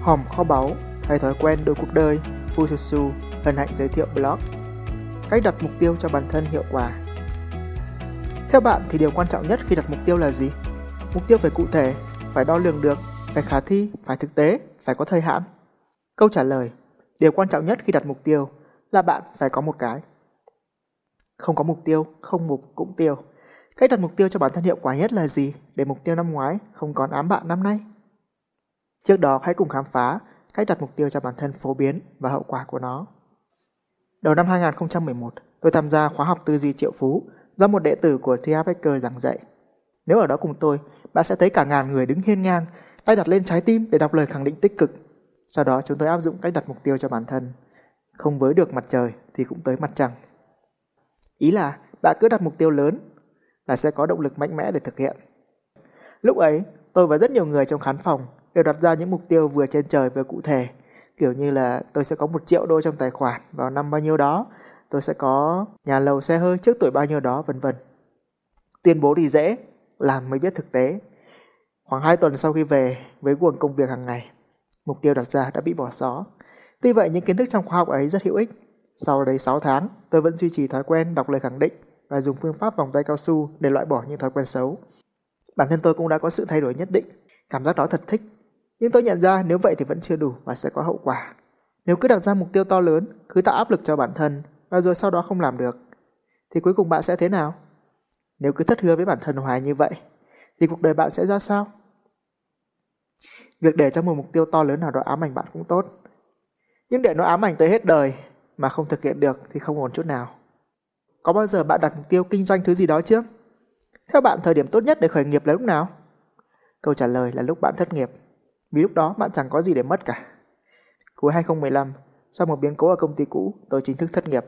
Hòm kho báu, hay thói quen đôi cuộc đời, Fususu hân hạnh giới thiệu blog. Cách đặt mục tiêu cho bản thân hiệu quả. Theo bạn thì điều quan trọng nhất khi đặt mục tiêu là gì? Mục tiêu phải cụ thể, phải đo lường được, phải khả thi, phải thực tế, phải có thời hạn. Câu trả lời, điều quan trọng nhất khi đặt mục tiêu là bạn phải có một cái. Không có mục tiêu, không mục cũng tiêu. Cách đặt mục tiêu cho bản thân hiệu quả nhất là gì để mục tiêu năm ngoái không còn ám bạn năm nay? Trước đó hãy cùng khám phá cách đặt mục tiêu cho bản thân phổ biến và hậu quả của nó. Đầu năm 2011, tôi tham gia khóa học tư duy triệu phú do một đệ tử của Thea Becker giảng dạy. Nếu ở đó cùng tôi, bạn sẽ thấy cả ngàn người đứng hiên ngang, tay đặt lên trái tim để đọc lời khẳng định tích cực. Sau đó chúng tôi áp dụng cách đặt mục tiêu cho bản thân. Không với được mặt trời thì cũng tới mặt trăng. Ý là bạn cứ đặt mục tiêu lớn là sẽ có động lực mạnh mẽ để thực hiện. Lúc ấy, tôi và rất nhiều người trong khán phòng đều đặt ra những mục tiêu vừa trên trời vừa cụ thể. Kiểu như là tôi sẽ có một triệu đô trong tài khoản vào năm bao nhiêu đó, tôi sẽ có nhà lầu xe hơi trước tuổi bao nhiêu đó, vân vân. Tuyên bố thì dễ, làm mới biết thực tế. Khoảng 2 tuần sau khi về với guồng công việc hàng ngày, mục tiêu đặt ra đã bị bỏ xó. Tuy vậy những kiến thức trong khoa học ấy rất hữu ích. Sau đấy 6 tháng, tôi vẫn duy trì thói quen đọc lời khẳng định và dùng phương pháp vòng tay cao su để loại bỏ những thói quen xấu. Bản thân tôi cũng đã có sự thay đổi nhất định, cảm giác đó thật thích. Nhưng tôi nhận ra nếu vậy thì vẫn chưa đủ và sẽ có hậu quả. Nếu cứ đặt ra mục tiêu to lớn, cứ tạo áp lực cho bản thân và rồi sau đó không làm được, thì cuối cùng bạn sẽ thế nào? Nếu cứ thất hứa với bản thân hoài như vậy, thì cuộc đời bạn sẽ ra sao? Việc để cho một mục tiêu to lớn nào đó ám ảnh bạn cũng tốt. Nhưng để nó ám ảnh tới hết đời mà không thực hiện được thì không ổn chút nào. Có bao giờ bạn đặt mục tiêu kinh doanh thứ gì đó chưa? Theo bạn thời điểm tốt nhất để khởi nghiệp là lúc nào? Câu trả lời là lúc bạn thất nghiệp. Vì lúc đó bạn chẳng có gì để mất cả. Cuối 2015, sau một biến cố ở công ty cũ, tôi chính thức thất nghiệp.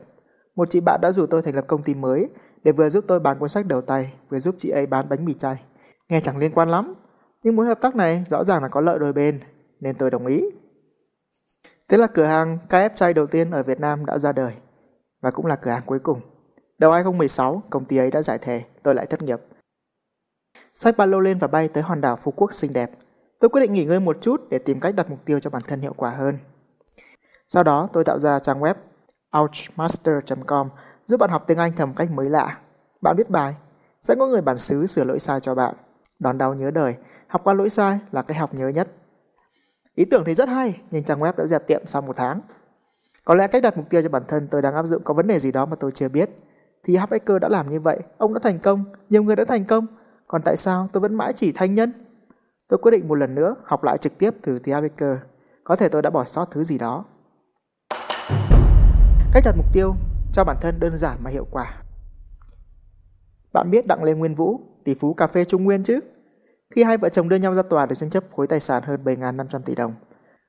Một chị bạn đã rủ tôi thành lập công ty mới để vừa giúp tôi bán cuốn sách đầu tay, vừa giúp chị ấy bán bánh mì chay. Nghe chẳng liên quan lắm, nhưng mối hợp tác này rõ ràng là có lợi đôi bên, nên tôi đồng ý. Thế là cửa hàng KF chay đầu tiên ở Việt Nam đã ra đời, và cũng là cửa hàng cuối cùng. Đầu 2016, công ty ấy đã giải thể, tôi lại thất nghiệp. Xách ba lô lên và bay tới hòn đảo Phú Quốc xinh đẹp. Tôi quyết định nghỉ ngơi một chút để tìm cách đặt mục tiêu cho bản thân hiệu quả hơn. Sau đó, tôi tạo ra trang web ouchmaster.com giúp bạn học tiếng Anh theo một cách mới lạ. Bạn viết bài, sẽ có người bản xứ sửa lỗi sai cho bạn. Đón đau nhớ đời, học qua lỗi sai là cái học nhớ nhất. Ý tưởng thì rất hay, nhưng trang web đã dẹp tiệm sau một tháng. Có lẽ cách đặt mục tiêu cho bản thân tôi đang áp dụng có vấn đề gì đó mà tôi chưa biết. Thì Hacker đã làm như vậy, ông đã thành công, nhiều người đã thành công. Còn tại sao tôi vẫn mãi chỉ thanh nhân? Tôi quyết định một lần nữa học lại trực tiếp từ The Baker. Có thể tôi đã bỏ sót thứ gì đó. Cách đặt mục tiêu cho bản thân đơn giản mà hiệu quả. Bạn biết Đặng Lê Nguyên Vũ, tỷ phú cà phê Trung Nguyên chứ? Khi hai vợ chồng đưa nhau ra tòa để tranh chấp khối tài sản hơn 7.500 tỷ đồng,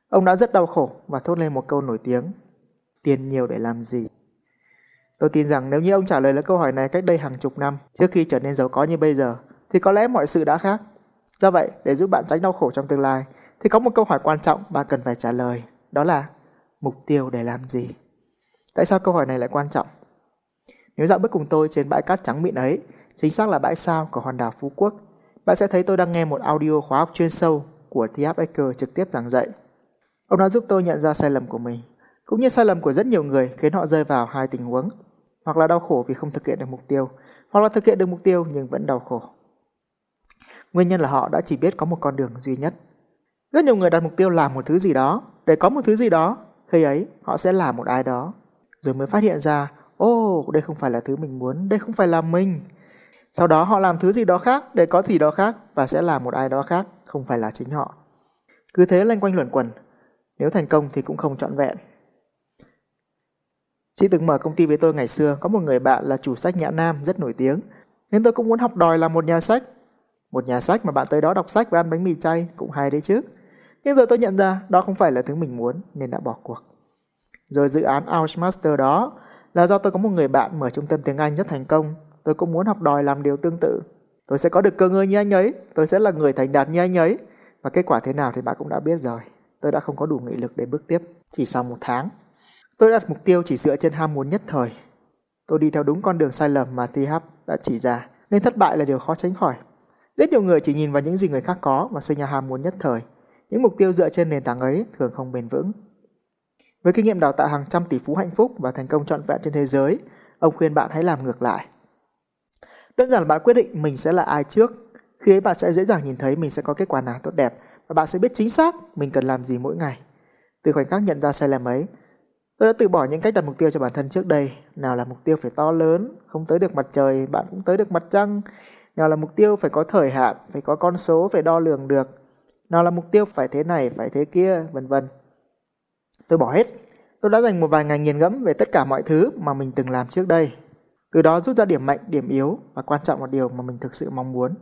ông đã rất đau khổ và thốt lên một câu nổi tiếng. Tiền nhiều để làm gì? Tôi tin rằng nếu như ông trả lời lời câu hỏi này cách đây hàng chục năm, trước khi trở nên giàu có như bây giờ, thì có lẽ mọi sự đã khác. Do vậy, để giúp bạn tránh đau khổ trong tương lai, thì có một câu hỏi quan trọng bạn cần phải trả lời, đó là mục tiêu để làm gì? Tại sao câu hỏi này lại quan trọng? Nếu dạo bước cùng tôi trên bãi cát trắng mịn ấy, chính xác là bãi sao của hòn đảo Phú Quốc, bạn sẽ thấy tôi đang nghe một audio khóa học chuyên sâu của Thiap Ecker trực tiếp giảng dạy. Ông đã giúp tôi nhận ra sai lầm của mình, cũng như sai lầm của rất nhiều người khiến họ rơi vào hai tình huống, hoặc là đau khổ vì không thực hiện được mục tiêu, hoặc là thực hiện được mục tiêu nhưng vẫn đau khổ. Nguyên nhân là họ đã chỉ biết có một con đường duy nhất. Rất nhiều người đặt mục tiêu làm một thứ gì đó, để có một thứ gì đó, khi ấy họ sẽ làm một ai đó, rồi mới phát hiện ra, ô, oh, đây không phải là thứ mình muốn, đây không phải là mình. Sau đó họ làm thứ gì đó khác để có gì đó khác và sẽ làm một ai đó khác, không phải là chính họ. Cứ thế lanh quanh luẩn quẩn, nếu thành công thì cũng không trọn vẹn. Chị từng mở công ty với tôi ngày xưa, có một người bạn là chủ sách Nhã Nam rất nổi tiếng, nên tôi cũng muốn học đòi làm một nhà sách. Một nhà sách mà bạn tới đó đọc sách và ăn bánh mì chay cũng hay đấy chứ. Nhưng rồi tôi nhận ra đó không phải là thứ mình muốn nên đã bỏ cuộc. Rồi dự án Ausmaster đó là do tôi có một người bạn mở trung tâm tiếng Anh rất thành công. Tôi cũng muốn học đòi làm điều tương tự. Tôi sẽ có được cơ ngơi như anh ấy, tôi sẽ là người thành đạt như anh ấy. Và kết quả thế nào thì bạn cũng đã biết rồi. Tôi đã không có đủ nghị lực để bước tiếp chỉ sau một tháng. Tôi đặt mục tiêu chỉ dựa trên ham muốn nhất thời. Tôi đi theo đúng con đường sai lầm mà TH đã chỉ ra, nên thất bại là điều khó tránh khỏi. Rất nhiều người chỉ nhìn vào những gì người khác có và sinh ra ham muốn nhất thời, những mục tiêu dựa trên nền tảng ấy thường không bền vững. Với kinh nghiệm đào tạo hàng trăm tỷ phú hạnh phúc và thành công trọn vẹn trên thế giới, ông khuyên bạn hãy làm ngược lại. Đơn giản là bạn quyết định mình sẽ là ai trước. Khi ấy bạn sẽ dễ dàng nhìn thấy mình sẽ có kết quả nào tốt đẹp và bạn sẽ biết chính xác mình cần làm gì mỗi ngày. Từ khoảnh khắc nhận ra sai lầm ấy, tôi đã từ bỏ những cách đặt mục tiêu cho bản thân trước đây. Nào là mục tiêu phải to lớn, không tới được mặt trời, bạn cũng tới được mặt trăng. Nào là mục tiêu phải có thời hạn, phải có con số, phải đo lường được. Nào là mục tiêu phải thế này, phải thế kia, vân vân. Tôi bỏ hết. Tôi đã dành một vài ngày nghiền ngẫm về tất cả mọi thứ mà mình từng làm trước đây. Từ đó rút ra điểm mạnh, điểm yếu và quan trọng là điều mà mình thực sự mong muốn.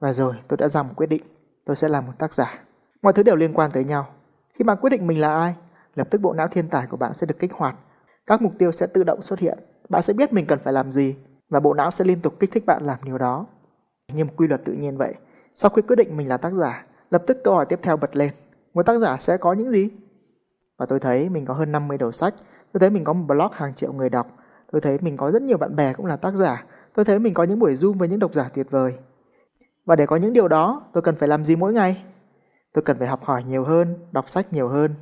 Và rồi tôi đã ra một quyết định. Tôi sẽ làm một tác giả. Mọi thứ đều liên quan tới nhau. Khi bạn quyết định mình là ai, lập tức bộ não thiên tài của bạn sẽ được kích hoạt. Các mục tiêu sẽ tự động xuất hiện. Bạn sẽ biết mình cần phải làm gì và bộ não sẽ liên tục kích thích bạn làm điều đó. Như một quy luật tự nhiên vậy. Sau khi quyết định mình là tác giả, lập tức câu hỏi tiếp theo bật lên. Một tác giả sẽ có những gì? Và tôi thấy mình có hơn 50 đầu sách. Tôi thấy mình có một blog hàng triệu người đọc. Tôi thấy mình có rất nhiều bạn bè cũng là tác giả. Tôi thấy mình có những buổi Zoom với những độc giả tuyệt vời. Và để có những điều đó, tôi cần phải làm gì mỗi ngày? Tôi cần phải học hỏi nhiều hơn, đọc sách nhiều hơn.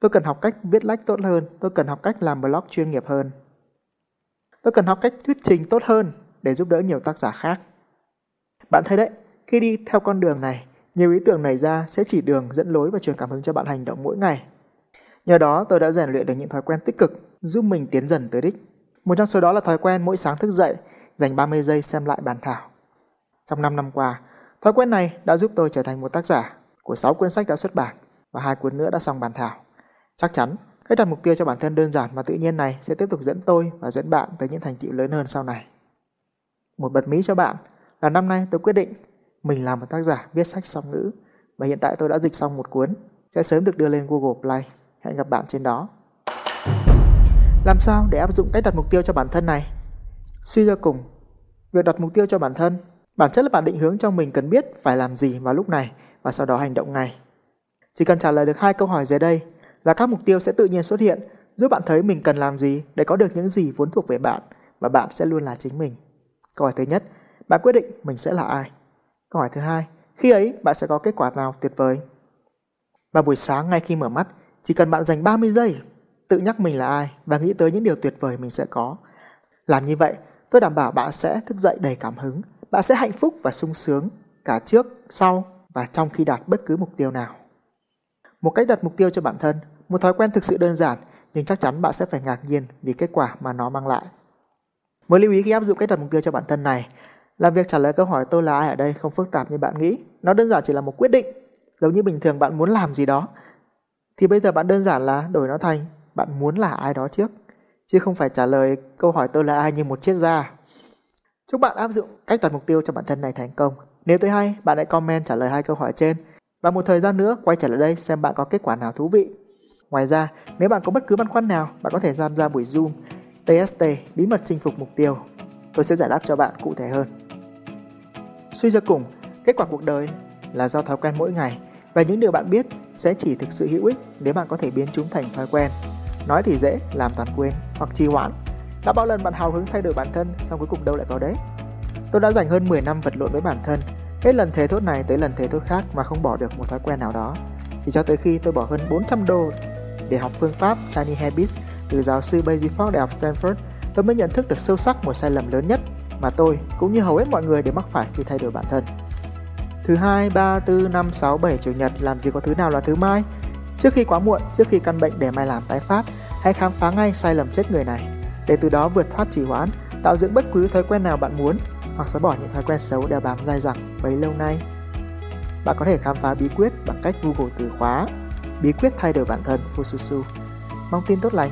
Tôi cần học cách viết lách tốt hơn, tôi cần học cách làm blog chuyên nghiệp hơn. Tôi cần học cách thuyết trình tốt hơn để giúp đỡ nhiều tác giả khác. Bạn thấy đấy, khi đi theo con đường này, nhiều ý tưởng nảy ra sẽ chỉ đường dẫn lối và truyền cảm hứng cho bạn hành động mỗi ngày. Nhờ đó tôi đã rèn luyện được những thói quen tích cực giúp mình tiến dần tới đích. Một trong số đó là thói quen mỗi sáng thức dậy dành 30 giây xem lại bản thảo. Trong 5 năm qua, thói quen này đã giúp tôi trở thành một tác giả của 6 cuốn sách đã xuất bản và hai cuốn nữa đã xong bản thảo. Chắc chắn, cách đặt mục tiêu cho bản thân đơn giản và tự nhiên này sẽ tiếp tục dẫn tôi và dẫn bạn tới những thành tựu lớn hơn sau này. Một bật mí cho bạn là năm nay tôi quyết định mình làm một tác giả viết sách song ngữ và hiện tại tôi đã dịch xong một cuốn sẽ sớm được đưa lên Google Play. Hẹn gặp bạn trên đó. Làm sao để áp dụng cách đặt mục tiêu cho bản thân này? Suy ra cùng, việc đặt mục tiêu cho bản thân, bản chất là bạn định hướng cho mình cần biết phải làm gì vào lúc này và sau đó hành động ngay. Chỉ cần trả lời được hai câu hỏi dưới đây là các mục tiêu sẽ tự nhiên xuất hiện, giúp bạn thấy mình cần làm gì để có được những gì vốn thuộc về bạn và bạn sẽ luôn là chính mình. Câu hỏi thứ nhất, bạn quyết định mình sẽ là ai? Câu hỏi thứ hai, khi ấy bạn sẽ có kết quả nào tuyệt vời? Và buổi sáng ngay khi mở mắt, chỉ cần bạn dành 30 giây tự nhắc mình là ai và nghĩ tới những điều tuyệt vời mình sẽ có. Làm như vậy, tôi đảm bảo bạn sẽ thức dậy đầy cảm hứng, bạn sẽ hạnh phúc và sung sướng cả trước, sau và trong khi đạt bất cứ mục tiêu nào. Một cách đặt mục tiêu cho bản thân, một thói quen thực sự đơn giản nhưng chắc chắn bạn sẽ phải ngạc nhiên vì kết quả mà nó mang lại. Một lưu ý khi áp dụng cách đặt mục tiêu cho bản thân này là việc trả lời câu hỏi tôi là ai ở đây không phức tạp như bạn nghĩ. Nó đơn giản chỉ là một quyết định. Giống như bình thường bạn muốn làm gì đó thì bây giờ bạn đơn giản là đổi nó thành bạn muốn là ai đó trước, chứ không phải trả lời câu hỏi tôi là ai như một chiếc da. Chúc bạn áp dụng cách đặt mục tiêu cho bản thân này thành công. Nếu thấy hay, bạn hãy comment trả lời hai câu hỏi trên và một thời gian nữa quay trở lại đây xem bạn có kết quả nào thú vị. Ngoài ra, nếu bạn có bất cứ băn khoăn nào, bạn có thể tham gia buổi Zoom TST bí mật chinh phục mục tiêu. Tôi sẽ giải đáp cho bạn cụ thể hơn. Suy cho cùng, kết quả cuộc đời là do thói quen mỗi ngày và những điều bạn biết sẽ chỉ thực sự hữu ích nếu bạn có thể biến chúng thành thói quen. Nói thì dễ, làm toàn quên hoặc trì hoãn. Đã bao lần bạn hào hứng thay đổi bản thân, xong cuối cùng đâu lại vào đấy? Tôi đã dành hơn 10 năm vật lộn với bản thân, hết lần thế thốt này tới lần thế thốt khác mà không bỏ được một thói quen nào đó. Chỉ cho tới khi tôi bỏ hơn 400 đô để học phương pháp Tiny Habits từ giáo sư Basie Fogg Đại học Stanford, tôi mới nhận thức được sâu sắc một sai lầm lớn nhất mà tôi cũng như hầu hết mọi người đều mắc phải khi thay đổi bản thân. Thứ hai, ba, tư, năm, sáu, bảy chủ nhật làm gì có thứ nào là thứ mai? Trước khi quá muộn, trước khi căn bệnh để mai làm tái phát, hãy khám phá ngay sai lầm chết người này, để từ đó vượt thoát trì hoãn, tạo dựng bất cứ thói quen nào bạn muốn, hoặc xóa bỏ những thói quen xấu đeo bám dai dẳng bấy lâu nay. Bạn có thể khám phá bí quyết bằng cách Google từ khóa bí quyết thay đổi bản thân Fususu. Mong tin tốt lành